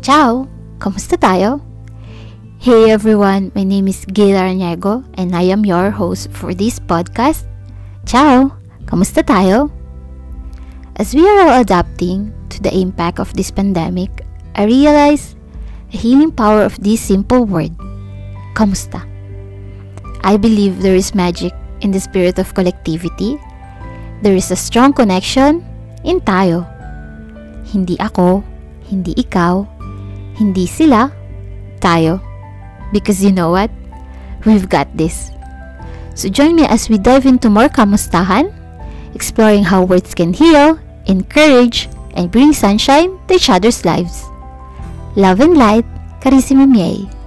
Ciao! Kamusta tayo? Hey everyone, my name is Gayla Arniego and I am your host for this podcast. Ciao! Kamusta tayo? As we are all adapting to the impact of this pandemic, I realize the healing power of this simple word, kamusta. I believe there is magic in the spirit of collectivity. There is a strong connection in tayo. Hindi ako, hindi ikaw, hindi sila, tayo. Because you know what? We've got this. So join me as we dive into more kamustahan, exploring how words can heal, encourage, and bring sunshine to each other's lives. Love and light, Carissimi miei.